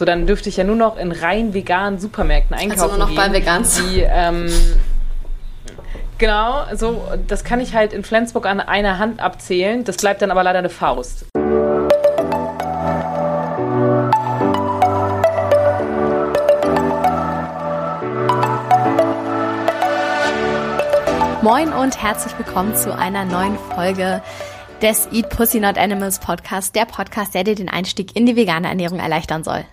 So, dann dürfte ich ja nur noch in rein veganen Supermärkten einkaufen. Also nur noch bei Vegans. Die, ähm, genau, so, das kann ich halt in Flensburg an einer Hand abzählen. Das bleibt dann aber leider eine Faust. Moin und herzlich willkommen zu einer neuen Folge des Eat Pussy Not Animals Podcast, der Podcast, der dir den Einstieg in die vegane Ernährung erleichtern soll.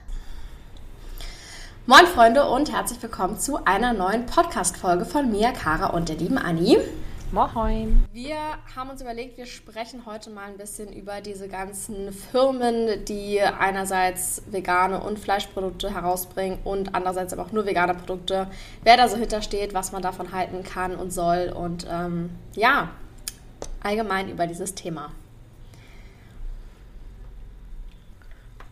Moin Freunde und herzlich willkommen zu einer neuen Podcast-Folge von mir, Kara und der lieben Anni. Moin. Wir haben uns überlegt, wir sprechen heute mal ein bisschen über diese ganzen Firmen, die einerseits vegane und Fleischprodukte herausbringen und andererseits aber auch nur vegane Produkte. Wer da so hintersteht, was man davon halten kann und soll und ähm, ja, allgemein über dieses Thema.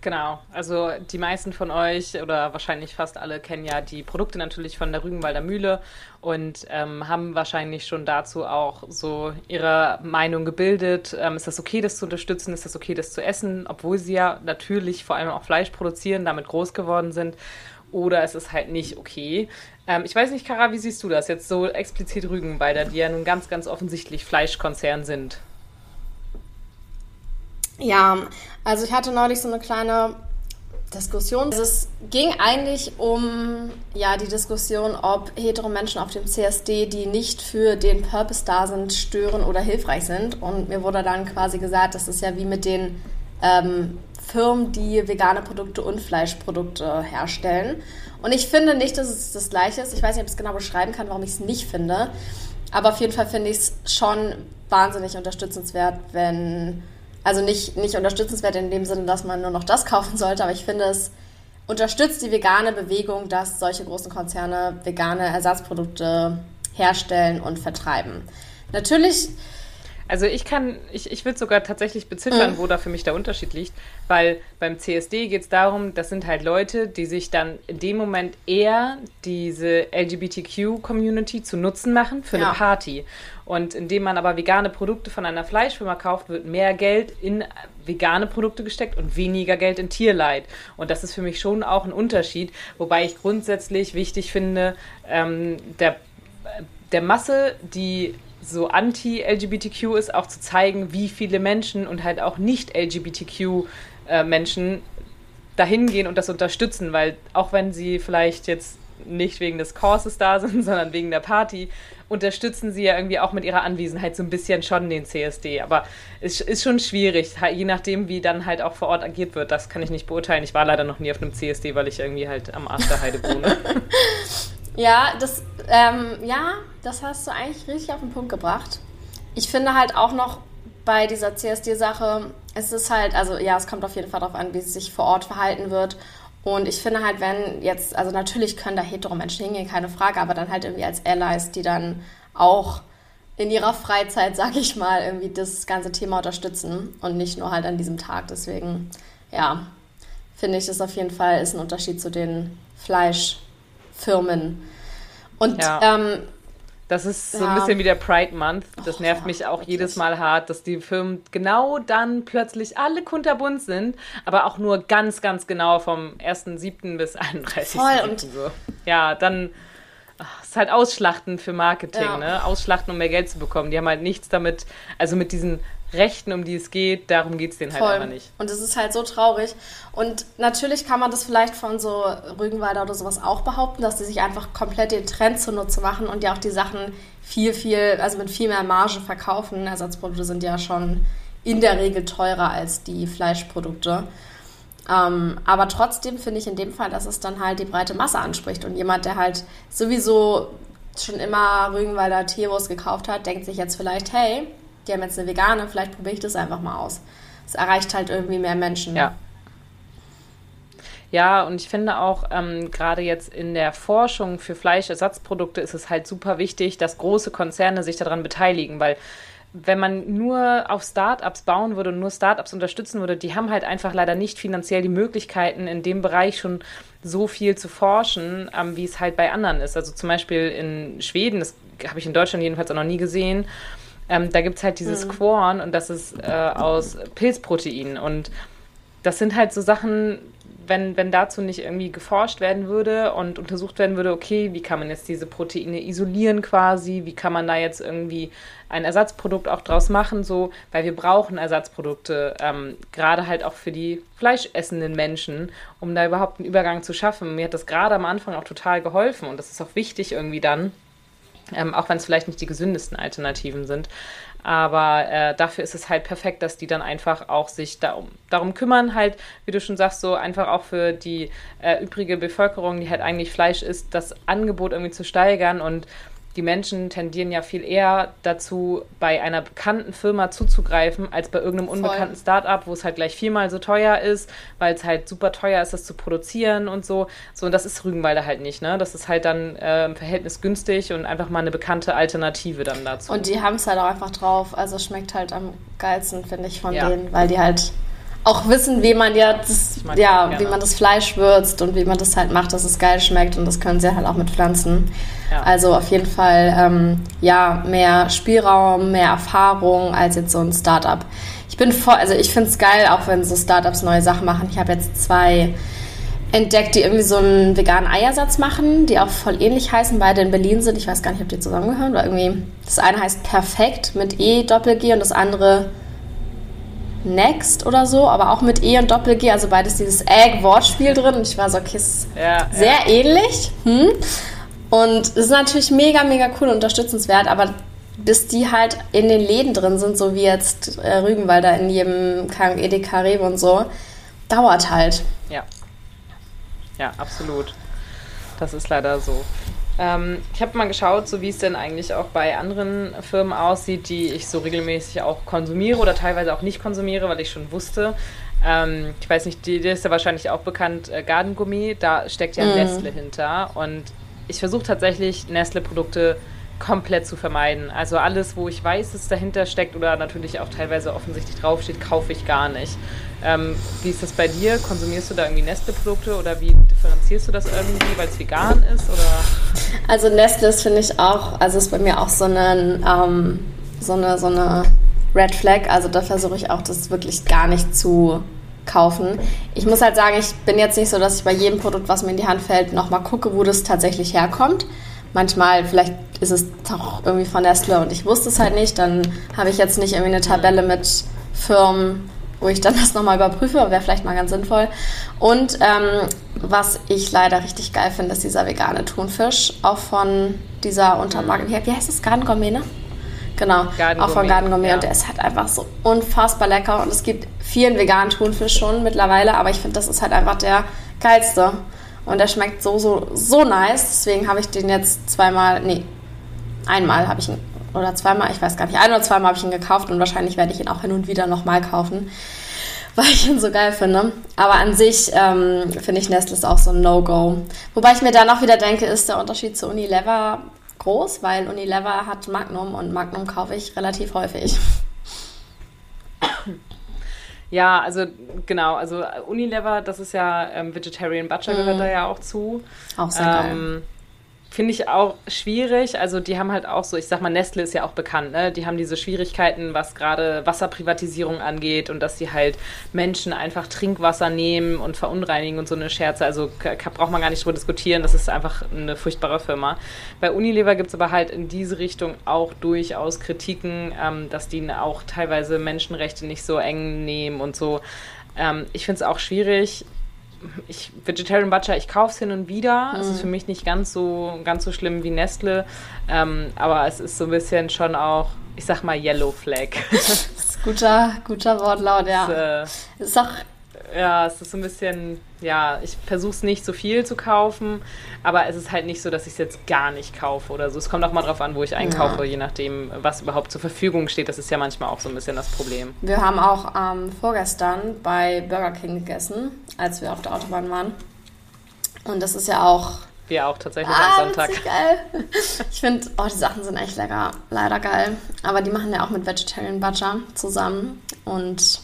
Genau, also die meisten von euch oder wahrscheinlich fast alle kennen ja die Produkte natürlich von der Rügenwalder Mühle und ähm, haben wahrscheinlich schon dazu auch so ihre Meinung gebildet. Ähm, ist das okay, das zu unterstützen? Ist das okay, das zu essen? Obwohl sie ja natürlich vor allem auch Fleisch produzieren, damit groß geworden sind. Oder ist es halt nicht okay? Ähm, ich weiß nicht, Kara, wie siehst du das jetzt so explizit Rügenwalder, die ja nun ganz, ganz offensichtlich Fleischkonzern sind? Ja, also ich hatte neulich so eine kleine Diskussion. Also es ging eigentlich um ja, die Diskussion, ob hetero Menschen auf dem CSD, die nicht für den Purpose da sind, stören oder hilfreich sind. Und mir wurde dann quasi gesagt, das ist ja wie mit den ähm, Firmen, die vegane Produkte und Fleischprodukte herstellen. Und ich finde nicht, dass es das Gleiche ist. Ich weiß nicht, ob ich es genau beschreiben kann, warum ich es nicht finde. Aber auf jeden Fall finde ich es schon wahnsinnig unterstützenswert, wenn also nicht, nicht unterstützenswert in dem Sinne, dass man nur noch das kaufen sollte, aber ich finde es unterstützt die vegane Bewegung, dass solche großen Konzerne vegane Ersatzprodukte herstellen und vertreiben. Natürlich also ich kann, ich, ich würde sogar tatsächlich beziffern, mhm. wo da für mich der Unterschied liegt, weil beim CSD geht es darum, das sind halt Leute, die sich dann in dem Moment eher diese LGBTQ-Community zu Nutzen machen für ja. eine Party. Und indem man aber vegane Produkte von einer Fleischfirma kauft, wird mehr Geld in vegane Produkte gesteckt und weniger Geld in Tierleid. Und das ist für mich schon auch ein Unterschied, wobei ich grundsätzlich wichtig finde, ähm, der der Masse, die so anti-LGBTQ ist, auch zu zeigen, wie viele Menschen und halt auch nicht LGBTQ-Menschen äh, dahin gehen und das unterstützen, weil auch wenn sie vielleicht jetzt nicht wegen des Kurses da sind, sondern wegen der Party, unterstützen sie ja irgendwie auch mit ihrer Anwesenheit so ein bisschen schon den CSD. Aber es ist schon schwierig, je nachdem, wie dann halt auch vor Ort agiert wird. Das kann ich nicht beurteilen. Ich war leider noch nie auf einem CSD, weil ich irgendwie halt am Arsch der Heide wohne. Ja, das, ähm, ja, das hast du eigentlich richtig auf den Punkt gebracht. Ich finde halt auch noch bei dieser CSD-Sache, es ist halt, also ja, es kommt auf jeden Fall darauf an, wie es sich vor Ort verhalten wird. Und ich finde halt, wenn jetzt, also natürlich können da hetero Menschen hingehen, keine Frage, aber dann halt irgendwie als Allies, die dann auch in ihrer Freizeit, sag ich mal, irgendwie das ganze Thema unterstützen und nicht nur halt an diesem Tag. Deswegen, ja, finde ich, das auf jeden Fall ist ein Unterschied zu den Fleisch- Firmen. Und ja. ähm, das ist so ein bisschen wie der Pride Month. Das oh, nervt ja, mich auch wirklich. jedes Mal hart, dass die Firmen genau dann plötzlich alle kunterbunt sind, aber auch nur ganz, ganz genau vom 1.7. bis 31. Voll und so. Ja, dann ach, ist halt Ausschlachten für Marketing, ja. ne? Ausschlachten, um mehr Geld zu bekommen. Die haben halt nichts damit, also mit diesen Rechten, um die es geht, darum geht es denen halt Voll. einfach nicht. Und es ist halt so traurig. Und natürlich kann man das vielleicht von so Rügenwalder oder sowas auch behaupten, dass die sich einfach komplett den Trend zunutze machen und ja auch die Sachen viel, viel, also mit viel mehr Marge verkaufen. Ersatzprodukte sind ja schon in der Regel teurer als die Fleischprodukte. Ähm, aber trotzdem finde ich in dem Fall, dass es dann halt die breite Masse anspricht. Und jemand, der halt sowieso schon immer Rügenwalder Teewurst gekauft hat, denkt sich jetzt vielleicht, hey, die haben jetzt eine vegane, vielleicht probiere ich das einfach mal aus. Es erreicht halt irgendwie mehr Menschen. Ja. Ja, und ich finde auch, ähm, gerade jetzt in der Forschung für Fleischersatzprodukte ist es halt super wichtig, dass große Konzerne sich daran beteiligen, weil wenn man nur auf Startups bauen würde und nur Startups unterstützen würde, die haben halt einfach leider nicht finanziell die Möglichkeiten, in dem Bereich schon so viel zu forschen, ähm, wie es halt bei anderen ist. Also zum Beispiel in Schweden, das habe ich in Deutschland jedenfalls auch noch nie gesehen, ähm, da gibt es halt dieses mhm. Quorn und das ist äh, aus Pilzprotein. Und das sind halt so Sachen, wenn, wenn dazu nicht irgendwie geforscht werden würde und untersucht werden würde, okay, wie kann man jetzt diese Proteine isolieren quasi, wie kann man da jetzt irgendwie ein Ersatzprodukt auch draus machen, so, weil wir brauchen Ersatzprodukte, ähm, gerade halt auch für die fleischessenden Menschen, um da überhaupt einen Übergang zu schaffen. Mir hat das gerade am Anfang auch total geholfen und das ist auch wichtig irgendwie dann, ähm, auch wenn es vielleicht nicht die gesündesten Alternativen sind. Aber äh, dafür ist es halt perfekt, dass die dann einfach auch sich darum, darum kümmern, halt, wie du schon sagst, so einfach auch für die äh, übrige Bevölkerung, die halt eigentlich Fleisch isst, das Angebot irgendwie zu steigern und die Menschen tendieren ja viel eher dazu, bei einer bekannten Firma zuzugreifen, als bei irgendeinem unbekannten Startup, wo es halt gleich viermal so teuer ist, weil es halt super teuer ist, das zu produzieren und so. So, und das ist Rügenwalder halt nicht, ne? Das ist halt dann äh, im Verhältnis günstig und einfach mal eine bekannte Alternative dann dazu. Und die haben es halt auch einfach drauf. Also schmeckt halt am geilsten, finde ich, von ja. denen, weil die halt auch wissen, wie man ja das, ja, wie man das Fleisch würzt und wie man das halt macht, dass es geil schmeckt und das können sie halt auch mit Pflanzen. Ja. Also auf jeden Fall ähm, ja mehr Spielraum, mehr Erfahrung als jetzt so ein Startup. Ich bin voll, also ich finde es geil, auch wenn so Startups neue Sachen machen. Ich habe jetzt zwei entdeckt, die irgendwie so einen veganen Eiersatz machen, die auch voll ähnlich heißen, beide in Berlin sind. Ich weiß gar nicht, ob die zusammengehören, oder irgendwie. Das eine heißt Perfekt mit E Doppel G und das andere Next oder so, aber auch mit E und Doppel-G, also beides dieses Egg-Wortspiel drin. Und ich war so, okay, ist ja, sehr ja. ähnlich. Hm? Und es ist natürlich mega, mega cool und unterstützenswert, aber bis die halt in den Läden drin sind, so wie jetzt äh, Rügenwalder in jedem Edeka, Rewe und so, dauert halt. Ja. Ja, absolut. Das ist leider so. Ähm, ich habe mal geschaut, so wie es denn eigentlich auch bei anderen Firmen aussieht, die ich so regelmäßig auch konsumiere oder teilweise auch nicht konsumiere, weil ich schon wusste. Ähm, ich weiß nicht, die ist ja wahrscheinlich auch bekannt, äh, Gardengummi, da steckt ja mm. Nestle hinter. Und ich versuche tatsächlich Nestle-Produkte komplett zu vermeiden. Also alles, wo ich weiß, dass dahinter steckt oder natürlich auch teilweise offensichtlich draufsteht, kaufe ich gar nicht. Ähm, wie ist das bei dir? Konsumierst du da irgendwie Nestle-Produkte oder wie differenzierst du das irgendwie, weil es vegan ist? Oder? Also Nestle ist, finde ich auch, also ist bei mir auch so eine, ähm, so eine, so eine Red Flag. Also da versuche ich auch, das wirklich gar nicht zu kaufen. Ich muss halt sagen, ich bin jetzt nicht so, dass ich bei jedem Produkt, was mir in die Hand fällt, nochmal gucke, wo das tatsächlich herkommt. Manchmal, vielleicht ist es doch irgendwie von Nestle und ich wusste es halt nicht. Dann habe ich jetzt nicht irgendwie eine Tabelle mit Firmen, wo ich dann das nochmal überprüfe, wäre vielleicht mal ganz sinnvoll. Und ähm, was ich leider richtig geil finde, ist dieser vegane Thunfisch, auch von dieser Untermarke, wie, heißt das, Garden Gourmet, ne? Genau, Garden auch von Garden Gourmet ja. und der ist halt einfach so unfassbar lecker. Und es gibt vielen veganen Thunfisch schon mittlerweile, aber ich finde, das ist halt einfach der geilste. Und der schmeckt so, so, so nice, deswegen habe ich den jetzt zweimal, nee, einmal habe ich ihn oder zweimal, ich weiß gar nicht, ein oder zweimal habe ich ihn gekauft und wahrscheinlich werde ich ihn auch hin und wieder nochmal kaufen, weil ich ihn so geil finde. Aber an sich ähm, finde ich Nestle ist auch so ein No-Go. Wobei ich mir dann auch wieder denke, ist der Unterschied zu Unilever groß, weil Unilever hat Magnum und Magnum kaufe ich relativ häufig. Ja, also genau, also Unilever, das ist ja ähm, Vegetarian Butcher gehört mm. da ja auch zu. Auch sehr ähm, geil. Finde ich auch schwierig. Also die haben halt auch so, ich sag mal, Nestle ist ja auch bekannt, ne? Die haben diese Schwierigkeiten, was gerade Wasserprivatisierung angeht und dass sie halt Menschen einfach Trinkwasser nehmen und verunreinigen und so eine Scherze. Also braucht man gar nicht drüber diskutieren. Das ist einfach eine furchtbare Firma. Bei Unilever gibt es aber halt in diese Richtung auch durchaus Kritiken, ähm, dass die auch teilweise Menschenrechte nicht so eng nehmen und so. Ähm, ich finde es auch schwierig ich, Vegetarian Butcher, ich kaufe es hin und wieder. Mhm. Es ist für mich nicht ganz so, ganz so schlimm wie Nestle. Ähm, aber es ist so ein bisschen schon auch, ich sag mal, Yellow Flag. das ist guter, guter Wortlaut, ja. Es, äh, ist auch ja, es ist so ein bisschen, ja, ich versuche es nicht so viel zu kaufen, aber es ist halt nicht so, dass ich es jetzt gar nicht kaufe oder so. Es kommt auch mal drauf an, wo ich einkaufe, ja. je nachdem, was überhaupt zur Verfügung steht. Das ist ja manchmal auch so ein bisschen das Problem. Wir haben auch ähm, vorgestern bei Burger King gegessen, als wir auf der Autobahn waren. Und das ist ja auch wir auch tatsächlich ah, am Sonntag. Geil. Ich finde, oh, die Sachen sind echt lecker, leider geil. Aber die machen ja auch mit Vegetarian Butcher zusammen. Und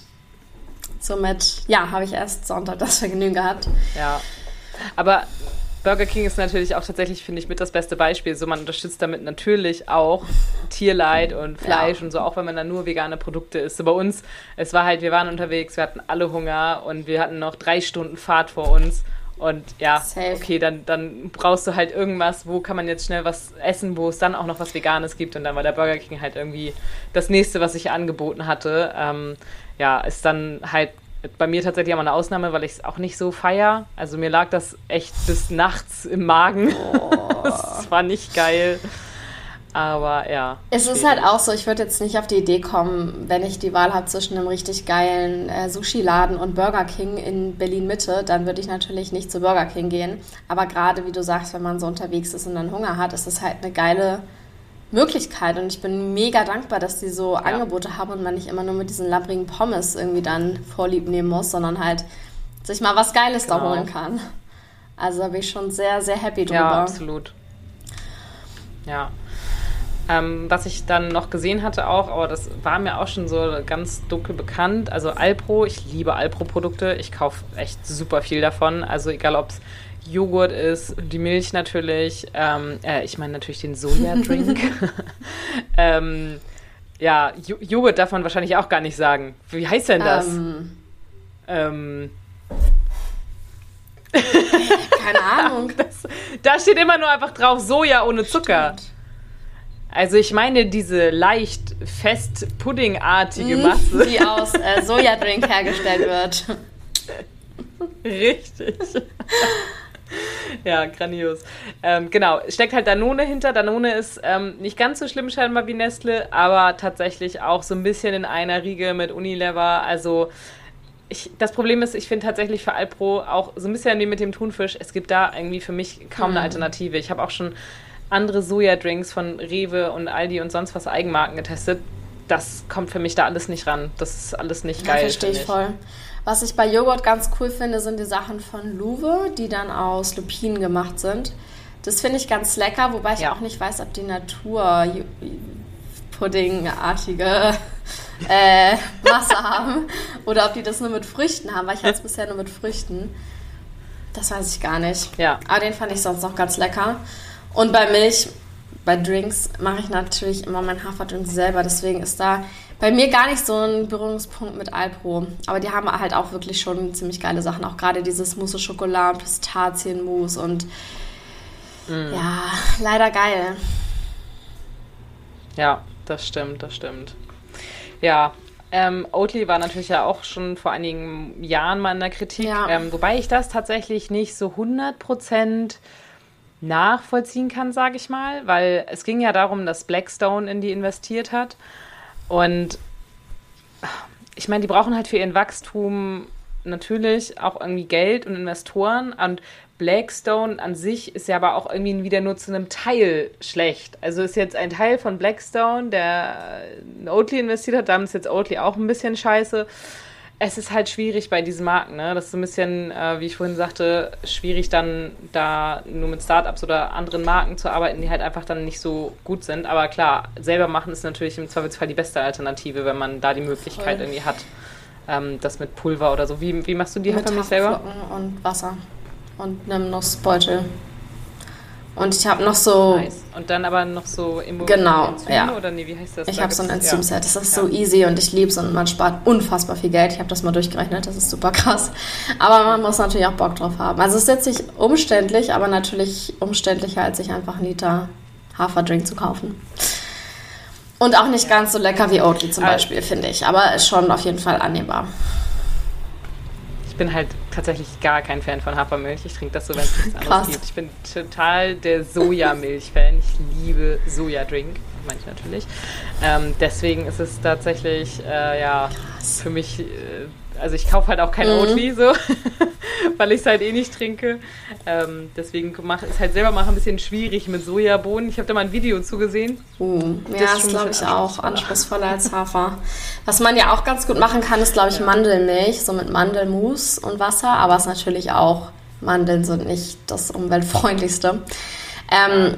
Somit, ja, habe ich erst Sonntag das Vergnügen gehabt. Ja. Aber Burger King ist natürlich auch tatsächlich, finde ich, mit das beste Beispiel. So, man unterstützt damit natürlich auch Tierleid und Fleisch ja. und so, auch wenn man dann nur vegane Produkte isst. So bei uns, es war halt, wir waren unterwegs, wir hatten alle Hunger und wir hatten noch drei Stunden Fahrt vor uns. Und ja, Safe. okay, dann, dann brauchst du halt irgendwas, wo kann man jetzt schnell was essen, wo es dann auch noch was Veganes gibt. Und dann war der Burger King halt irgendwie das nächste, was ich angeboten hatte. Ähm, ja, ist dann halt bei mir tatsächlich auch mal eine Ausnahme, weil ich es auch nicht so feier. Also mir lag das echt bis nachts im Magen. Oh. das war nicht geil. Aber ja. Es ist halt auch so, ich würde jetzt nicht auf die Idee kommen, wenn ich die Wahl habe zwischen einem richtig geilen äh, Sushi-Laden und Burger King in Berlin-Mitte, dann würde ich natürlich nicht zu Burger King gehen. Aber gerade, wie du sagst, wenn man so unterwegs ist und dann Hunger hat, ist es halt eine geile Möglichkeit. Und ich bin mega dankbar, dass die so ja. Angebote haben und man nicht immer nur mit diesen labbrigen Pommes irgendwie dann vorlieb nehmen muss, sondern halt sich mal was Geiles genau. da holen kann. Also da bin ich schon sehr, sehr happy drüber. Ja, absolut. Ja. Ähm, was ich dann noch gesehen hatte auch, aber das war mir auch schon so ganz dunkel bekannt. Also Alpro, ich liebe Alpro-Produkte. Ich kaufe echt super viel davon. Also egal, ob es Joghurt ist, die Milch natürlich. Ähm, äh, ich meine natürlich den Sojadrink. ähm, ja, J Joghurt darf man wahrscheinlich auch gar nicht sagen. Wie heißt denn das? Ähm. ähm Keine Ahnung. Das, da steht immer nur einfach drauf Soja ohne Zucker. Stimmt. Also ich meine diese leicht fest puddingartige mhm. Masse. Die aus äh, Sojadrink hergestellt wird. Richtig. ja, grandios. Ähm, genau, steckt halt Danone hinter. Danone ist ähm, nicht ganz so schlimm scheinbar wie Nestle, aber tatsächlich auch so ein bisschen in einer Riege mit Unilever. Also ich, das Problem ist, ich finde tatsächlich für Alpro auch so ein bisschen wie mit dem Thunfisch, es gibt da irgendwie für mich kaum eine mhm. Alternative. Ich habe auch schon andere Sojadrinks von Rewe und Aldi und sonst was Eigenmarken getestet. Das kommt für mich da alles nicht ran. Das ist alles nicht geil. Ja, verstehe ich voll. Was ich bei Joghurt ganz cool finde, sind die Sachen von Luwe, die dann aus Lupinen gemacht sind. Das finde ich ganz lecker, wobei ich ja. auch nicht weiß, ob die Natur Puddingartige äh, Masse haben oder ob die das nur mit Früchten haben, weil ich hatte es bisher nur mit Früchten. Das weiß ich gar nicht. Ja. Aber den fand ich sonst noch ganz lecker. Und bei Milch, bei Drinks, mache ich natürlich immer meinen Haferdrink selber. Deswegen ist da bei mir gar nicht so ein Berührungspunkt mit Alpro. Aber die haben halt auch wirklich schon ziemlich geile Sachen. Auch gerade dieses Mousse Schokolade, Pistazienmus und mm. ja, leider geil. Ja, das stimmt, das stimmt. Ja, ähm, Oatly war natürlich ja auch schon vor einigen Jahren mal in der Kritik, ja. ähm, wobei ich das tatsächlich nicht so 100 Prozent nachvollziehen kann, sage ich mal, weil es ging ja darum, dass Blackstone in die investiert hat. Und ich meine, die brauchen halt für ihren Wachstum natürlich auch irgendwie Geld und Investoren. Und Blackstone an sich ist ja aber auch irgendwie wieder nur zu einem Teil schlecht. Also ist jetzt ein Teil von Blackstone, der in Oatly investiert hat, damit ist jetzt Oatly auch ein bisschen scheiße es ist halt schwierig bei diesen Marken. Ne? Das ist so ein bisschen, äh, wie ich vorhin sagte, schwierig dann da nur mit Startups oder anderen Marken zu arbeiten, die halt einfach dann nicht so gut sind. Aber klar, selber machen ist natürlich im Zweifelsfall die beste Alternative, wenn man da die Möglichkeit Voll. irgendwie hat, ähm, das mit Pulver oder so. Wie, wie machst du die mit Hafermilch selber? und Wasser und einem Nussbeutel. Und ich habe noch so. Nice. Und dann aber noch so Emo Genau, Enzyme, ja. Oder nee, wie heißt das? Ich da habe so ein Enzymset. Das ist ja. so easy und ich liebe es und man spart unfassbar viel Geld. Ich habe das mal durchgerechnet, das ist super krass. Aber man muss natürlich auch Bock drauf haben. Also es ist jetzt nicht umständlich, aber natürlich umständlicher, als sich einfach einen Liter Haferdrink zu kaufen. Und auch nicht ganz so lecker wie Oatly zum Beispiel, finde ich. Aber schon auf jeden Fall annehmbar bin halt tatsächlich gar kein Fan von Hafermilch. Ich trinke das so, wenn es nichts anderes gibt. Ich bin total der Sojamilch-Fan. Ich liebe Sojadrink, manche natürlich. Ähm, deswegen ist es tatsächlich, äh, ja, Krass. für mich äh, also ich kaufe halt auch kein mhm. Oatly so, weil ich es halt eh nicht trinke. Ähm, deswegen mach, ist halt selber machen ein bisschen schwierig mit Sojabohnen. Ich habe da mal ein Video zugesehen. Uh, ja, das ist glaube ich auch anspruchsvoller als Hafer. Was man ja auch ganz gut machen kann, ist glaube ich ja. Mandelmilch, so mit Mandelmus und Wasser. Aber es ist natürlich auch, Mandeln sind nicht das umweltfreundlichste. Ähm,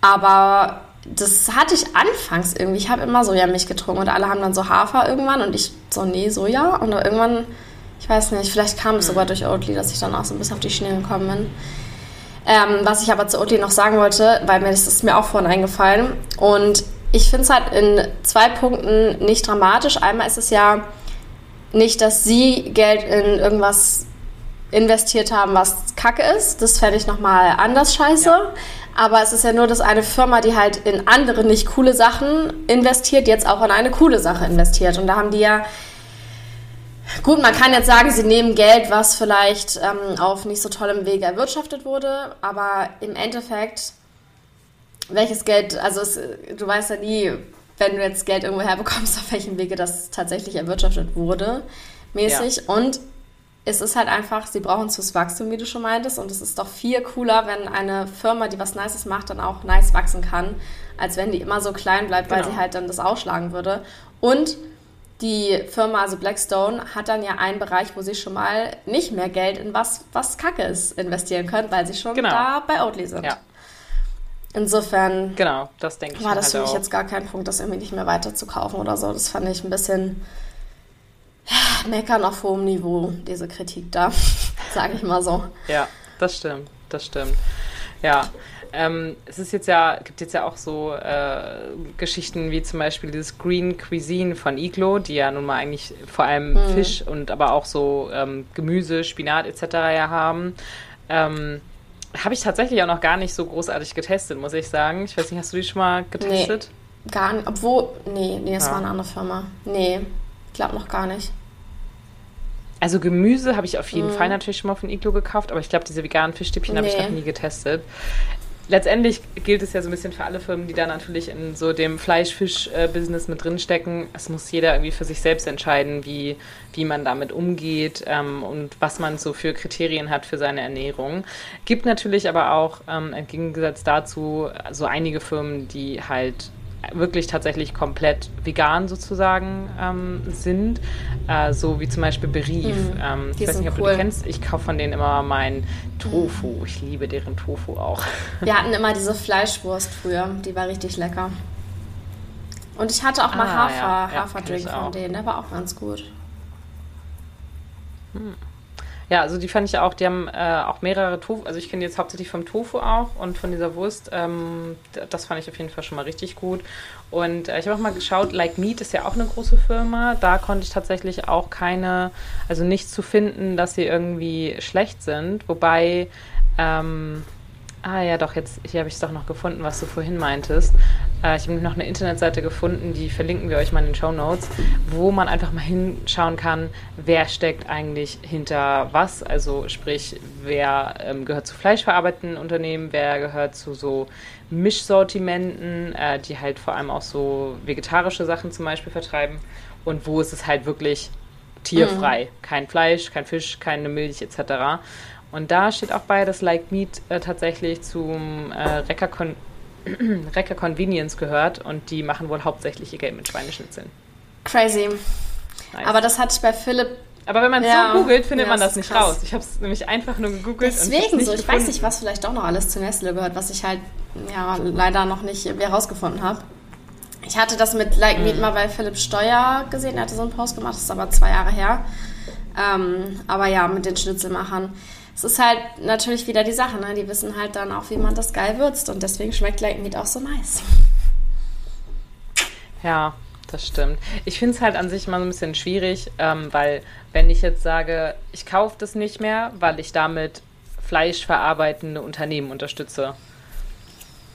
aber das hatte ich anfangs irgendwie. Ich habe immer Sojamilch getrunken und alle haben dann so Hafer irgendwann und ich so, nee, Soja. Und irgendwann, ich weiß nicht, vielleicht kam es sogar durch Oatly, dass ich dann auch so ein bisschen auf die Schiene gekommen bin. Ähm, was ich aber zu Oatly noch sagen wollte, weil mir das ist mir auch vorhin eingefallen. Und ich finde es halt in zwei Punkten nicht dramatisch. Einmal ist es ja nicht, dass sie Geld in irgendwas investiert haben, was kacke ist. Das fände ich nochmal anders scheiße. Ja. Aber es ist ja nur, dass eine Firma, die halt in andere nicht coole Sachen investiert, jetzt auch in eine coole Sache investiert. Und da haben die ja Gut, man kann jetzt sagen, sie nehmen Geld, was vielleicht ähm, auf nicht so tollem Wege erwirtschaftet wurde, aber im Endeffekt, welches Geld, also es, du weißt ja nie, wenn du jetzt Geld irgendwo herbekommst, auf welchem Wege das tatsächlich erwirtschaftet wurde, mäßig. Ja. Und es ist halt einfach, sie brauchen es fürs Wachstum, wie du schon meintest. Und es ist doch viel cooler, wenn eine Firma, die was Nices macht, dann auch nice wachsen kann, als wenn die immer so klein bleibt, genau. weil sie halt dann das ausschlagen würde. Und die Firma, also Blackstone, hat dann ja einen Bereich, wo sie schon mal nicht mehr Geld in was, was Kacke ist, investieren können, weil sie schon genau. da bei Oatly sind. Ja. Insofern genau, das denke ich war das halt für mich auch. jetzt gar kein Punkt, das irgendwie nicht mehr weiter zu kaufen oder so. Das fand ich ein bisschen meckern auf hohem Niveau, diese Kritik da, sage ich mal so. Ja, das stimmt, das stimmt. Ja, ähm, es ist jetzt ja, gibt jetzt ja auch so äh, Geschichten wie zum Beispiel dieses Green Cuisine von Iglo, die ja nun mal eigentlich vor allem mhm. Fisch und aber auch so ähm, Gemüse, Spinat etc. ja haben. Ähm, habe ich tatsächlich auch noch gar nicht so großartig getestet, muss ich sagen. Ich weiß nicht, hast du die schon mal getestet? Nee, gar nicht. Obwohl, nee, nee, das ja. war eine andere Firma. Nee, ich glaube noch gar nicht. Also Gemüse habe ich auf jeden mm. Fall natürlich schon mal von Iglo gekauft, aber ich glaube, diese veganen Fischstäbchen nee. habe ich noch nie getestet letztendlich gilt es ja so ein bisschen für alle Firmen, die da natürlich in so dem Fleisch-Fisch-Business mit drinstecken. Es muss jeder irgendwie für sich selbst entscheiden, wie, wie man damit umgeht ähm, und was man so für Kriterien hat für seine Ernährung. Gibt natürlich aber auch ähm, im Gegensatz dazu so einige Firmen, die halt wirklich tatsächlich komplett vegan sozusagen ähm, sind, äh, so wie zum Beispiel Berief. Mhm. Ähm, ich weiß nicht, ob cool. du die kennst. Ich kaufe von denen immer meinen Tofu. Mhm. Ich liebe deren Tofu auch. Wir hatten immer diese Fleischwurst früher, die war richtig lecker. Und ich hatte auch mal ah, Hafer, ja. Haferdrink ja, von denen, der war auch ganz gut. Hm. Ja, also die fand ich auch, die haben äh, auch mehrere Tofu, also ich kenne jetzt hauptsächlich vom Tofu auch und von dieser Wurst, ähm, das fand ich auf jeden Fall schon mal richtig gut. Und äh, ich habe auch mal geschaut, Like Meat ist ja auch eine große Firma, da konnte ich tatsächlich auch keine, also nichts zu finden, dass sie irgendwie schlecht sind, wobei, ähm, Ah ja, doch, jetzt hier habe ich es doch noch gefunden, was du vorhin meintest. Äh, ich habe noch eine Internetseite gefunden, die verlinken wir euch mal in den Show Notes, wo man einfach mal hinschauen kann, wer steckt eigentlich hinter was. Also sprich, wer ähm, gehört zu fleischverarbeitenden Unternehmen, wer gehört zu so Mischsortimenten, äh, die halt vor allem auch so vegetarische Sachen zum Beispiel vertreiben. Und wo ist es halt wirklich tierfrei. Mhm. Kein Fleisch, kein Fisch, keine Milch etc. Und da steht auch bei, dass Like Meat äh, tatsächlich zum äh, Recker, Con Recker Convenience gehört und die machen wohl hauptsächlich ihr Geld mit Schweineschnitzeln. Crazy. Nice. Aber das hatte ich bei Philipp. Aber wenn man es ja, so googelt, findet ja, man das, das nicht krass. raus. Ich habe es nämlich einfach nur gegoogelt. Deswegen so. Ich gefunden. weiß nicht, was vielleicht auch noch alles zu Nestle gehört, was ich halt ja leider noch nicht herausgefunden habe. Ich hatte das mit Like Meat mhm. mal bei Philipp Steuer gesehen. Er hatte so einen Post gemacht, das ist aber zwei Jahre her. Ähm, aber ja, mit den Schnitzelmachern es ist halt natürlich wieder die Sache, ne? Die wissen halt dann auch, wie man das geil würzt und deswegen schmeckt Like Meat auch so nice. Ja, das stimmt. Ich finde es halt an sich mal so ein bisschen schwierig, ähm, weil wenn ich jetzt sage, ich kaufe das nicht mehr, weil ich damit fleischverarbeitende Unternehmen unterstütze,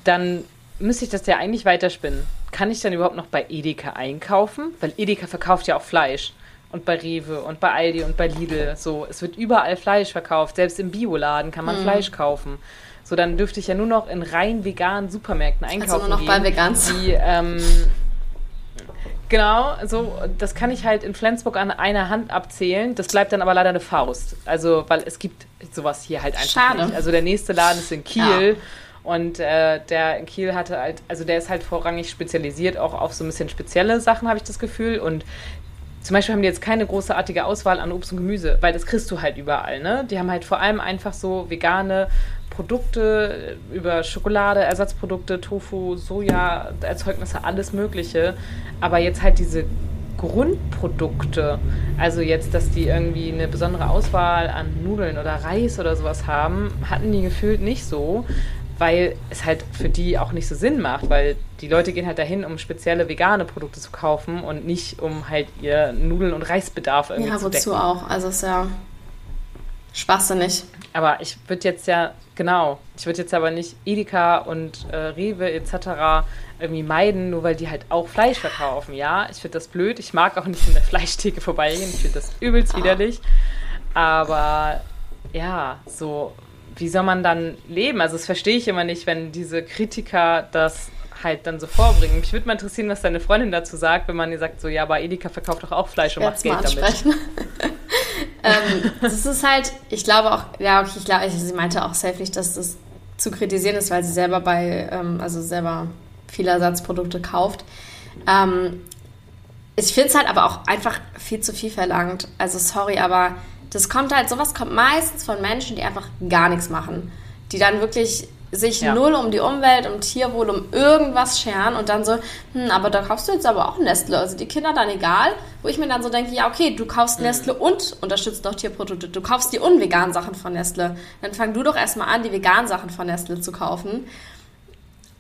dann müsste ich das ja eigentlich weiterspinnen. Kann ich dann überhaupt noch bei Edeka einkaufen? Weil Edeka verkauft ja auch Fleisch und bei Rewe und bei Aldi und bei Lidl. So, es wird überall Fleisch verkauft. Selbst im Bioladen kann man mhm. Fleisch kaufen. So, dann dürfte ich ja nur noch in rein veganen Supermärkten einkaufen. Also nur noch gehen, bei Vegans. Die, ähm, genau, so, das kann ich halt in Flensburg an einer Hand abzählen. Das bleibt dann aber leider eine Faust. Also, weil es gibt sowas hier halt einfach Schade. nicht. Also der nächste Laden ist in Kiel. Ja. Und äh, der in Kiel hatte halt, also der ist halt vorrangig spezialisiert auch auf so ein bisschen spezielle Sachen, habe ich das Gefühl. Und zum Beispiel haben die jetzt keine großartige Auswahl an Obst und Gemüse, weil das kriegst du halt überall. Ne? Die haben halt vor allem einfach so vegane Produkte über Schokolade, Ersatzprodukte, Tofu, Soja, Erzeugnisse, alles Mögliche. Aber jetzt halt diese Grundprodukte, also jetzt, dass die irgendwie eine besondere Auswahl an Nudeln oder Reis oder sowas haben, hatten die gefühlt nicht so, weil es halt für die auch nicht so Sinn macht, weil die Leute gehen halt dahin, um spezielle vegane Produkte zu kaufen und nicht um halt ihr Nudeln- und Reisbedarf irgendwie ja, zu decken. Ja, wozu auch? Also ist ja schwachsinnig. Aber ich würde jetzt ja, genau, ich würde jetzt aber nicht Edeka und äh, Rewe etc. irgendwie meiden, nur weil die halt auch Fleisch verkaufen. Ja, ich finde das blöd. Ich mag auch nicht in der Fleischtheke vorbeigehen. Ich finde das übelst ah. widerlich. Aber ja, so, wie soll man dann leben? Also das verstehe ich immer nicht, wenn diese Kritiker das halt dann so vorbringen. Mich würde mal interessieren, was deine Freundin dazu sagt, wenn man ihr sagt, so, ja, aber Edeka verkauft doch auch Fleisch und macht Geld damit. ähm, das ist halt, ich glaube auch, ja, okay, ich glaube, sie meinte auch safe nicht, dass das zu kritisieren ist, weil sie selber bei, ähm, also selber viele Ersatzprodukte kauft. Ähm, ich finde es halt aber auch einfach viel zu viel verlangt. Also sorry, aber das kommt halt, sowas kommt meistens von Menschen, die einfach gar nichts machen. Die dann wirklich sich ja. null um die Umwelt, um Tierwohl, um irgendwas scheren und dann so, hm, aber da kaufst du jetzt aber auch Nestle. Also die Kinder dann egal, wo ich mir dann so denke, ja, okay, du kaufst mhm. Nestle und unterstützt noch Tierprodukte. Du kaufst die unveganen Sachen von Nestle. Dann fang du doch erstmal an, die veganen Sachen von Nestle zu kaufen.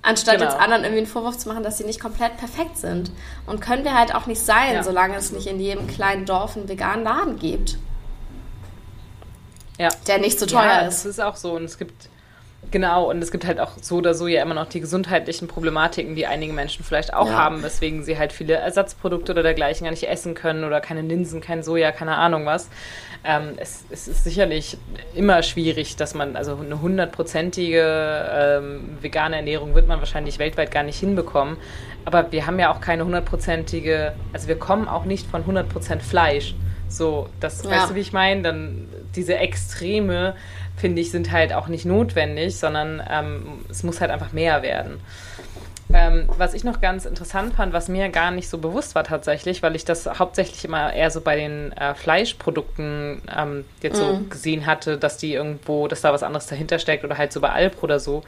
Anstatt genau. jetzt anderen irgendwie einen Vorwurf zu machen, dass sie nicht komplett perfekt sind. Und können wir halt auch nicht sein, ja. solange es nicht in jedem kleinen Dorf einen veganen Laden gibt. Ja. Der nicht so teuer ja, ist. Das ist auch so. Und es gibt Genau, und es gibt halt auch so oder so ja immer noch die gesundheitlichen Problematiken, die einige Menschen vielleicht auch ja. haben, weswegen sie halt viele Ersatzprodukte oder dergleichen gar nicht essen können oder keine Linsen, kein Soja, keine Ahnung was. Ähm, es, es, ist sicherlich immer schwierig, dass man, also eine hundertprozentige ähm, vegane Ernährung wird man wahrscheinlich weltweit gar nicht hinbekommen. Aber wir haben ja auch keine hundertprozentige, also wir kommen auch nicht von 100% Fleisch. So, das ja. weißt du, wie ich meine? Dann diese Extreme finde ich, sind halt auch nicht notwendig, sondern ähm, es muss halt einfach mehr werden. Ähm, was ich noch ganz interessant fand, was mir gar nicht so bewusst war tatsächlich, weil ich das hauptsächlich immer eher so bei den äh, Fleischprodukten ähm, jetzt mm. so mhm. gesehen hatte, dass die irgendwo, dass da was anderes dahinter steckt oder halt so bei Alp oder so.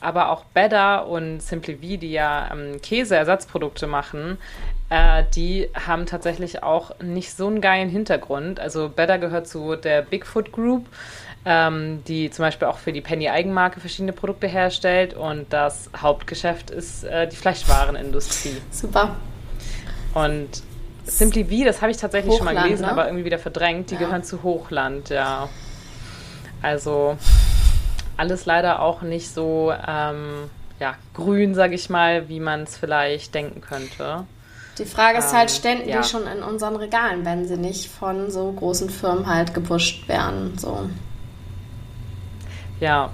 Aber auch Better und Simply V, die ja ähm, Käseersatzprodukte machen, äh, die haben tatsächlich auch nicht so einen geilen Hintergrund. Also Better gehört zu der Bigfoot Group ähm, die zum Beispiel auch für die Penny Eigenmarke verschiedene Produkte herstellt und das Hauptgeschäft ist äh, die Fleischwarenindustrie. Super. Und Simply V, das habe ich tatsächlich Hochland, schon mal gelesen, ne? aber irgendwie wieder verdrängt. Die ja. gehören zu Hochland, ja. Also alles leider auch nicht so ähm, ja, grün, sage ich mal, wie man es vielleicht denken könnte. Die Frage ist halt, ähm, ständen ja. die schon in unseren Regalen, wenn sie nicht von so großen Firmen halt gepusht werden. So. Ja,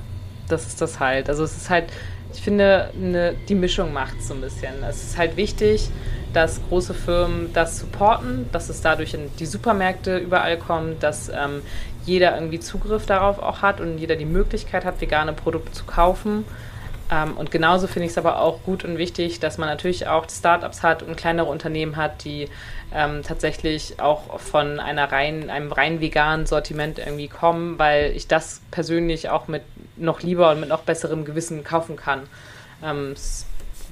das ist das halt. Also es ist halt, ich finde, eine, die Mischung macht es so ein bisschen. Es ist halt wichtig, dass große Firmen das supporten, dass es dadurch in die Supermärkte überall kommt, dass ähm, jeder irgendwie Zugriff darauf auch hat und jeder die Möglichkeit hat, vegane Produkte zu kaufen. Ähm, und genauso finde ich es aber auch gut und wichtig, dass man natürlich auch Startups hat und kleinere Unternehmen hat, die ähm, tatsächlich auch von einer rein, einem rein veganen Sortiment irgendwie kommen, weil ich das persönlich auch mit noch lieber und mit noch besserem Gewissen kaufen kann. Ähm, es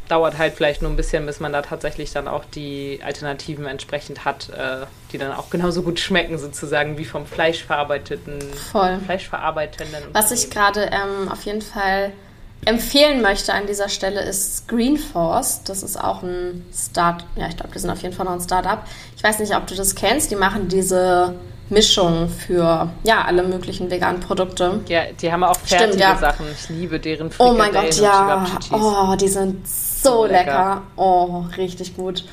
dauert halt vielleicht nur ein bisschen, bis man da tatsächlich dann auch die Alternativen entsprechend hat, äh, die dann auch genauso gut schmecken, sozusagen, wie vom fleischverarbeiteten, Voll. fleischverarbeitenden. Was ich gerade ähm, auf jeden Fall empfehlen möchte an dieser Stelle ist Greenforce. Das ist auch ein Start, ja, ich glaube, die sind auf jeden Fall noch ein Startup. Ich weiß nicht, ob du das kennst. Die machen diese Mischung für ja alle möglichen veganen Produkte. Ja, die haben auch fertige Stimmt, ja. Sachen. Ich liebe deren Frikadellen Oh mein Gott, ja. Oh, die sind so, so lecker. lecker. Oh, richtig gut.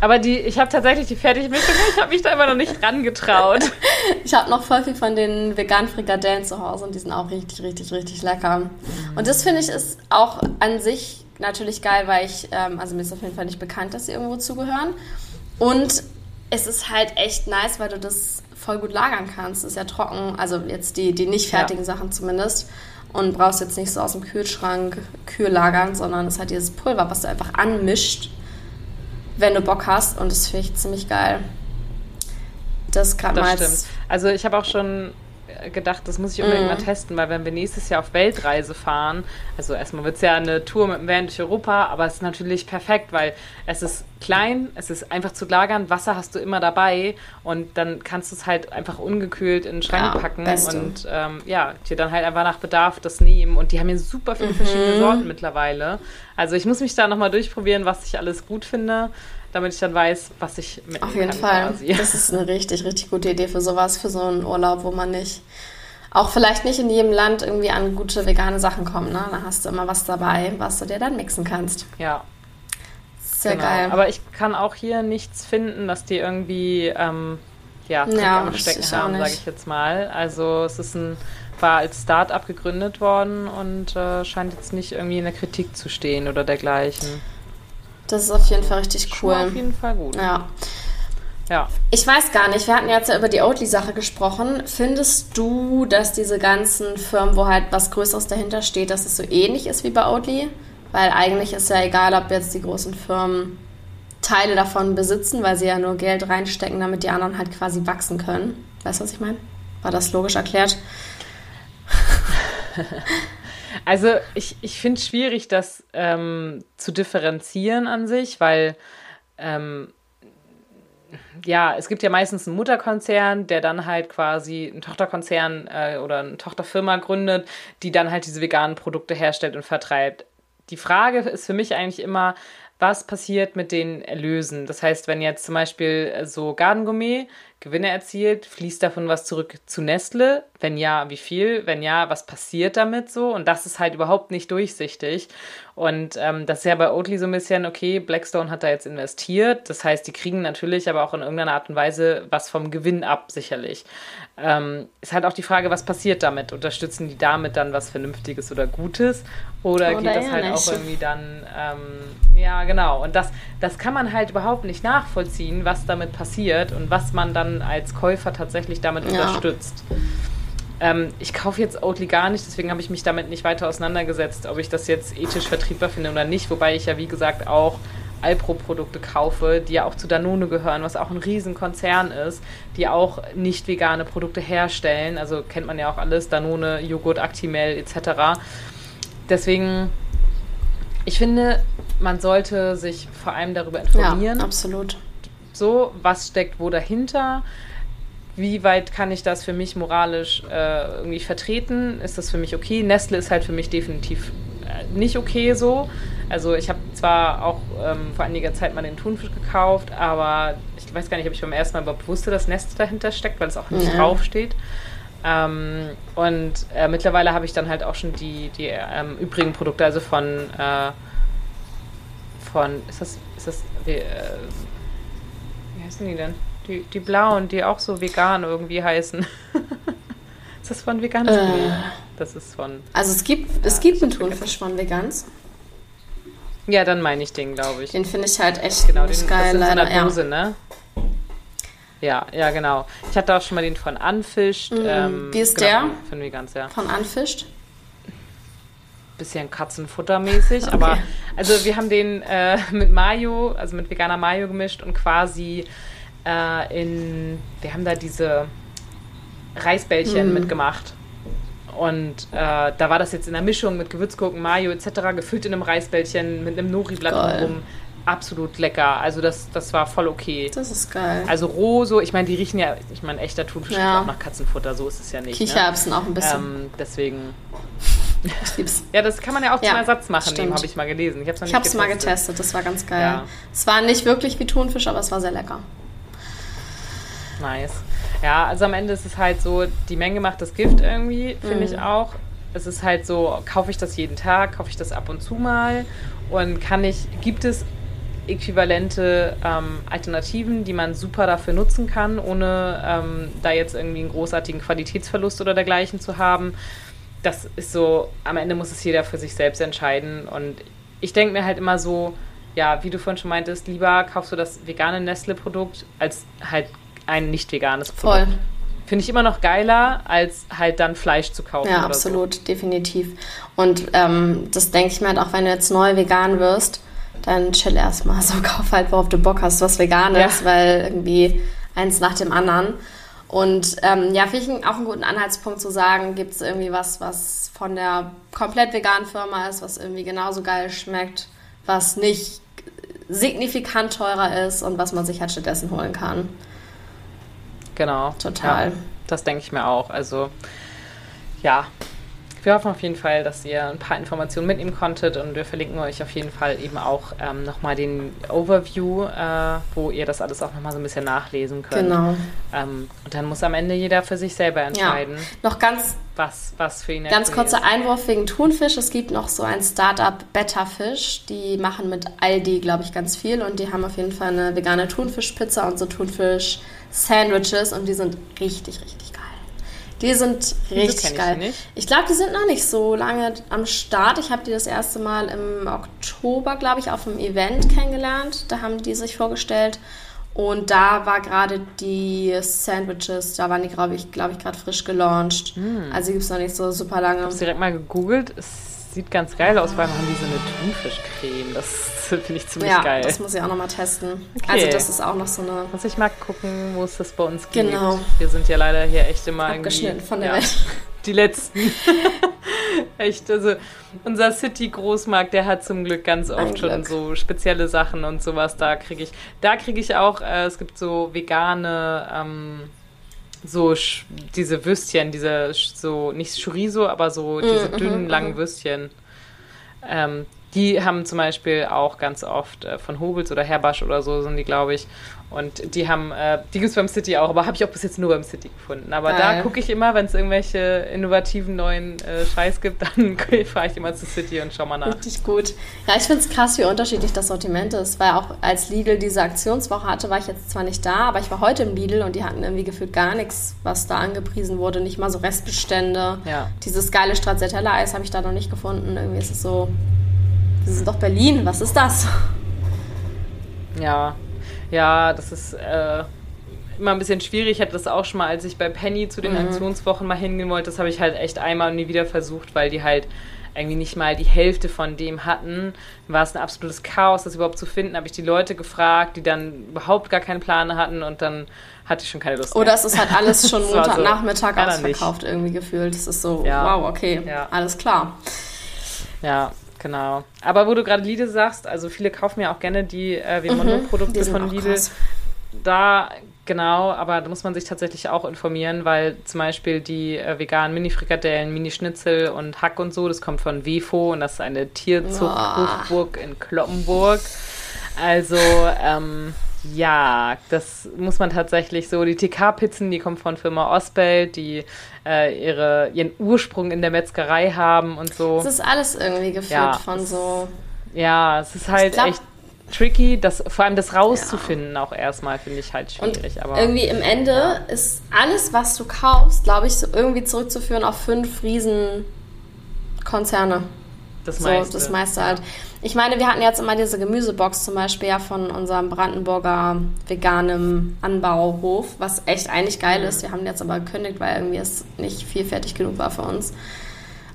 Aber die, ich habe tatsächlich die Fertigmischung, ich habe mich da immer noch nicht rangetraut. ich habe noch voll viel von den veganen Frikadellen zu Hause und die sind auch richtig, richtig, richtig lecker. Und das finde ich ist auch an sich natürlich geil, weil ich, ähm, also mir ist auf jeden Fall nicht bekannt, dass sie irgendwo zugehören. Und es ist halt echt nice, weil du das voll gut lagern kannst. Es ist ja trocken, also jetzt die, die nicht fertigen ja. Sachen zumindest. Und brauchst jetzt nicht so aus dem Kühlschrank kühl lagern, sondern es ist halt dieses Pulver, was du einfach anmischt wenn du Bock hast. Und das finde ich ziemlich geil. Das gerade mal. Stimmt. Also ich habe auch schon gedacht, das muss ich unbedingt mm. mal testen, weil wenn wir nächstes Jahr auf Weltreise fahren, also erstmal wird es ja eine Tour mit dem Van durch Europa, aber es ist natürlich perfekt, weil es ist klein, es ist einfach zu lagern, Wasser hast du immer dabei und dann kannst du es halt einfach ungekühlt in den Schrank ja, packen beste. und ähm, ja, dir dann halt einfach nach Bedarf das nehmen. Und die haben hier super viele mhm. verschiedene Sorten mittlerweile. Also ich muss mich da nochmal durchprobieren, was ich alles gut finde damit ich dann weiß, was ich mit Auf jeden Fall. Quasi. Das ist eine richtig, richtig gute Idee für sowas, für so einen Urlaub, wo man nicht, auch vielleicht nicht in jedem Land irgendwie an gute vegane Sachen kommt. Ne? Da hast du immer was dabei, was du dir dann mixen kannst. Ja. Sehr genau. geil. Aber ich kann auch hier nichts finden, dass die irgendwie ähm, ja, ja am Stecken haben, sage ich jetzt mal. Also es ist ein war als Start-up gegründet worden und äh, scheint jetzt nicht irgendwie in der Kritik zu stehen oder dergleichen. Das ist auf jeden Fall richtig cool. Auf jeden Fall gut. Ja. Ja. Ich weiß gar nicht, wir hatten jetzt ja über die Oatly-Sache gesprochen. Findest du, dass diese ganzen Firmen, wo halt was Größeres dahinter steht, dass es so ähnlich ist wie bei Oatly? Weil eigentlich ist ja egal, ob jetzt die großen Firmen Teile davon besitzen, weil sie ja nur Geld reinstecken, damit die anderen halt quasi wachsen können. Weißt du, was ich meine? War das logisch erklärt? Also ich, ich finde es schwierig, das ähm, zu differenzieren an sich, weil ähm, ja, es gibt ja meistens einen Mutterkonzern, der dann halt quasi einen Tochterkonzern äh, oder eine Tochterfirma gründet, die dann halt diese veganen Produkte herstellt und vertreibt. Die Frage ist für mich eigentlich immer, was passiert mit den Erlösen? Das heißt, wenn jetzt zum Beispiel so Gardengourmet Gewinne erzielt, fließt davon was zurück zu Nestle? Wenn ja, wie viel? Wenn ja, was passiert damit so? Und das ist halt überhaupt nicht durchsichtig. Und ähm, das ist ja bei Oatly so ein bisschen, okay, Blackstone hat da jetzt investiert. Das heißt, die kriegen natürlich aber auch in irgendeiner Art und Weise was vom Gewinn ab, sicherlich. Ähm, ist halt auch die Frage, was passiert damit? Unterstützen die damit dann was Vernünftiges oder Gutes? Oder, oder geht das halt nicht. auch irgendwie dann, ähm, ja, genau. Und das, das kann man halt überhaupt nicht nachvollziehen, was damit passiert und was man dann als Käufer tatsächlich damit ja. unterstützt. Ähm, ich kaufe jetzt Oatly gar nicht, deswegen habe ich mich damit nicht weiter auseinandergesetzt, ob ich das jetzt ethisch vertriebbar finde oder nicht. Wobei ich ja, wie gesagt, auch Alpro-Produkte kaufe, die ja auch zu Danone gehören, was auch ein Riesenkonzern ist, die auch nicht vegane Produkte herstellen. Also kennt man ja auch alles, Danone, Joghurt, Actimel etc. Deswegen, ich finde, man sollte sich vor allem darüber informieren. Ja, absolut. So, was steckt wo dahinter? Wie weit kann ich das für mich moralisch äh, irgendwie vertreten? Ist das für mich okay? Nestle ist halt für mich definitiv äh, nicht okay so. Also ich habe zwar auch ähm, vor einiger Zeit mal den Thunfisch gekauft, aber ich weiß gar nicht, ob ich beim ersten Mal überhaupt wusste, dass Nestle dahinter steckt, weil es auch nicht ja. draufsteht. Ähm, und äh, mittlerweile habe ich dann halt auch schon die, die ähm, übrigen Produkte, also von, äh, von, ist das, ist das, wie, äh, wie heißen die denn? Die, die blauen, die auch so vegan irgendwie heißen. ist das von Veganes? Äh, das ist von. Also es gibt, ja, es gibt einen Thunfisch von Vegans. Ja, dann meine ich den, glaube ich. Den finde ich halt echt genau, den, geil. Das ist in so einer Dose, ja. ne? Ja, ja, genau. Ich hatte auch schon mal den von Anfischt. Mhm. Ähm, Wie ist genau, der? Von Vegans, ja. Von Anfischt? Bisschen Katzenfuttermäßig, okay. aber also wir haben den äh, mit Mayo, also mit veganer Mayo gemischt und quasi äh, in, wir haben da diese Reisbällchen mhm. mitgemacht. Und äh, da war das jetzt in der Mischung mit Gewürzgurken, Mayo etc., gefüllt in einem Reisbällchen mit einem Nori-Blatt rum absolut lecker. Also das, das war voll okay. Das ist geil. Also roh so, ich meine, die riechen ja, ich meine, echter Thunfisch ja. auch nach Katzenfutter, so ist es ja nicht. Ne? Kichererbsen ne? auch ein bisschen. Ähm, deswegen. Ich lieb's. Ja, das kann man ja auch ja, zum Ersatz machen, habe ich mal gelesen. Ich habe es mal getestet, das war ganz geil. Ja. Es war nicht wirklich wie Thunfisch, aber es war sehr lecker. Nice. Ja, also am Ende ist es halt so, die Menge macht das Gift irgendwie, finde mm. ich auch. Es ist halt so, kaufe ich das jeden Tag, kaufe ich das ab und zu mal und kann ich, gibt es äquivalente ähm, Alternativen, die man super dafür nutzen kann, ohne ähm, da jetzt irgendwie einen großartigen Qualitätsverlust oder dergleichen zu haben. Das ist so, am Ende muss es jeder für sich selbst entscheiden. Und ich denke mir halt immer so, ja, wie du vorhin schon meintest, lieber kaufst du das vegane Nestle-Produkt als halt ein nicht veganes Produkt. Voll. Finde ich immer noch geiler, als halt dann Fleisch zu kaufen. Ja, absolut, so. definitiv. Und ähm, das denke ich mir halt auch, wenn du jetzt neu vegan wirst, dann chill erstmal. So kauf halt, worauf du Bock hast, was vegan ist, ja. weil irgendwie eins nach dem anderen. Und ähm, ja, finde ich auch einen guten Anhaltspunkt zu sagen, gibt es irgendwie was, was von der komplett veganen Firma ist, was irgendwie genauso geil schmeckt, was nicht signifikant teurer ist und was man sich halt stattdessen holen kann. Genau. Total. Ja, das denke ich mir auch. Also ja, wir hoffen auf jeden Fall, dass ihr ein paar Informationen mitnehmen konntet und wir verlinken euch auf jeden Fall eben auch ähm, nochmal den Overview, äh, wo ihr das alles auch nochmal so ein bisschen nachlesen könnt. Genau. Ähm, und dann muss am Ende jeder für sich selber entscheiden. Ja. Noch ganz was, was für ihn Ganz kurzer Einwurf wegen Thunfisch. Es gibt noch so ein Startup Better Fish. Die machen mit Aldi, glaube ich, ganz viel und die haben auf jeden Fall eine vegane Thunfischpizza und so Thunfisch-Sandwiches und die sind richtig, richtig geil. Die sind richtig ich geil. Nicht. Ich glaube, die sind noch nicht so lange am Start. Ich habe die das erste Mal im Oktober, glaube ich, auf einem Event kennengelernt. Da haben die sich vorgestellt. Und da war gerade die Sandwiches, da waren die, glaube ich, glaub ich gerade frisch gelauncht. Mm. Also gibt es noch nicht so super lange. Ich habe direkt mal gegoogelt. Sieht ganz geil aus, weil haben die so eine Thunfischcreme. Das finde ich ziemlich ja, geil. das muss ich auch noch mal testen. Okay. Also das ist auch noch so eine... Muss ich mal gucken, wo es das bei uns gibt. Genau. Wir sind ja leider hier echt immer Abgeschnitten von der ja, Welt. Die letzten. echt, also unser City-Großmarkt, der hat zum Glück ganz oft Ein schon Glück. so spezielle Sachen und sowas. Da kriege ich, da kriege ich auch, äh, es gibt so vegane... Ähm, so diese Würstchen, diese so nicht Chorizo, aber so diese mm, dünnen, mm, langen mm. Würstchen. Ähm, die haben zum Beispiel auch ganz oft äh, von Hobels oder Herbasch oder so sind die, glaube ich. Und die haben, äh, die gibt es beim City auch, aber habe ich auch bis jetzt nur beim City gefunden. Aber Geil. da gucke ich immer, wenn es irgendwelche innovativen neuen äh, Scheiß gibt, dann fahre ich immer zu City und schau mal nach. Richtig gut. Ja, ich finde es krass, wie unterschiedlich das Sortiment ist, weil auch als Lidl diese Aktionswoche hatte, war ich jetzt zwar nicht da, aber ich war heute im Lidl und die hatten irgendwie gefühlt gar nichts, was da angepriesen wurde, nicht mal so Restbestände. Ja. Dieses geile Stracciatella-Eis habe ich da noch nicht gefunden. Irgendwie ist es so das ist doch Berlin, was ist das? Ja, ja, das ist äh, immer ein bisschen schwierig. Ich hatte das auch schon mal, als ich bei Penny zu den mhm. Aktionswochen mal hingehen wollte. Das habe ich halt echt einmal und nie wieder versucht, weil die halt irgendwie nicht mal die Hälfte von dem hatten. War es ein absolutes Chaos, das überhaupt zu finden. Habe ich die Leute gefragt, die dann überhaupt gar keinen Plan hatten und dann hatte ich schon keine Lust mehr. Oder es ist halt alles schon Montagnachmittag so, ausverkauft nicht. irgendwie gefühlt. Das ist so, ja. wow, okay, ja. alles klar. Ja, Genau. Aber wo du gerade Lidl sagst, also viele kaufen ja auch gerne die äh, Vimondo-Produkte mhm, von Lidl. Krass. Da, genau, aber da muss man sich tatsächlich auch informieren, weil zum Beispiel die äh, veganen Mini-Frikadellen, Mini-Schnitzel und Hack und so, das kommt von Wefo und das ist eine Tierzucht-Hochburg in Kloppenburg. Also, ähm, ja, das muss man tatsächlich so. Die TK-Pizzen, die kommen von Firma Osbelt, die äh, ihre, ihren Ursprung in der Metzgerei haben und so. Das ist alles irgendwie geführt ja, von so. Ja, es ist halt glaub, echt tricky, das, vor allem das rauszufinden ja. auch erstmal, finde ich halt schwierig. Und aber, irgendwie im Ende ja. ist alles, was du kaufst, glaube ich, so irgendwie zurückzuführen auf fünf Riesenkonzerne. Das meiste. So, das meiste halt. Ich meine, wir hatten jetzt immer diese Gemüsebox zum Beispiel ja von unserem Brandenburger veganem Anbauhof, was echt eigentlich geil ist. Wir haben jetzt aber gekündigt, weil irgendwie es nicht vielfältig genug war für uns.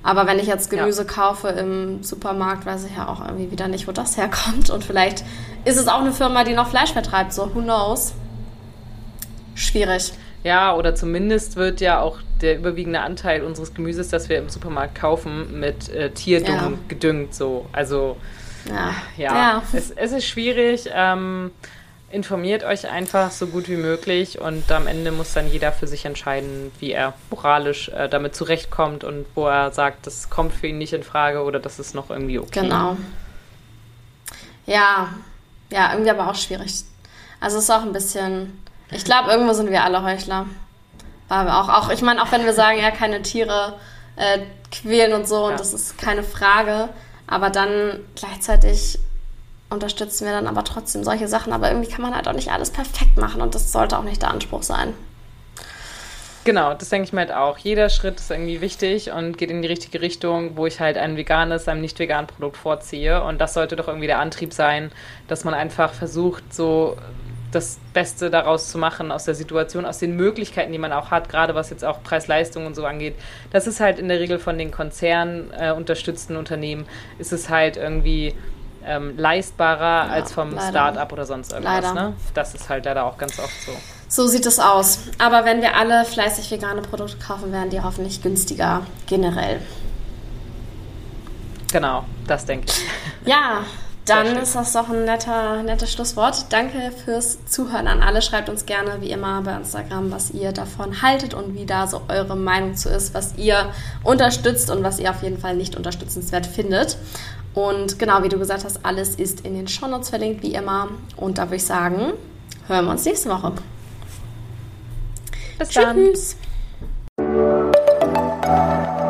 Aber wenn ich jetzt Gemüse ja. kaufe im Supermarkt, weiß ich ja auch irgendwie wieder nicht, wo das herkommt. Und vielleicht ist es auch eine Firma, die noch Fleisch vertreibt. So, who knows? Schwierig. Ja, oder zumindest wird ja auch der überwiegende Anteil unseres Gemüses, das wir im Supermarkt kaufen, mit äh, Tierdung ja. gedüngt. So, also ja, ja. ja. Es, es, ist schwierig. Ähm, informiert euch einfach so gut wie möglich und am Ende muss dann jeder für sich entscheiden, wie er moralisch äh, damit zurechtkommt und wo er sagt, das kommt für ihn nicht in Frage oder das ist noch irgendwie okay. Genau. Ja, ja, irgendwie aber auch schwierig. Also es ist auch ein bisschen, ich glaube, irgendwo sind wir alle Heuchler. Aber auch, auch ich meine, auch wenn wir sagen, ja, keine Tiere äh, quälen und so, ja. und das ist keine Frage, aber dann gleichzeitig unterstützen wir dann aber trotzdem solche Sachen. Aber irgendwie kann man halt auch nicht alles perfekt machen und das sollte auch nicht der Anspruch sein. Genau, das denke ich mir halt auch. Jeder Schritt ist irgendwie wichtig und geht in die richtige Richtung, wo ich halt ein veganes, einem nicht veganen Produkt vorziehe. Und das sollte doch irgendwie der Antrieb sein, dass man einfach versucht, so das Beste daraus zu machen aus der Situation, aus den Möglichkeiten, die man auch hat, gerade was jetzt auch Preis-Leistung und so angeht. Das ist halt in der Regel von den Konzernen äh, unterstützten Unternehmen, ist es halt irgendwie ähm, leistbarer ja, als vom Start-up oder sonst irgendwas. Ne? Das ist halt leider auch ganz oft so. So sieht es aus. Aber wenn wir alle fleißig vegane Produkte kaufen, werden die hoffentlich günstiger generell. Genau, das denke ich. Ja, dann ist das doch ein netter, nettes Schlusswort. Danke fürs Zuhören an alle. Schreibt uns gerne wie immer bei Instagram, was ihr davon haltet und wie da so eure Meinung zu ist, was ihr unterstützt und was ihr auf jeden Fall nicht unterstützenswert findet. Und genau wie du gesagt hast, alles ist in den Shownotes verlinkt, wie immer. Und da würde ich sagen, hören wir uns nächste Woche. Bis Tschüss. dann.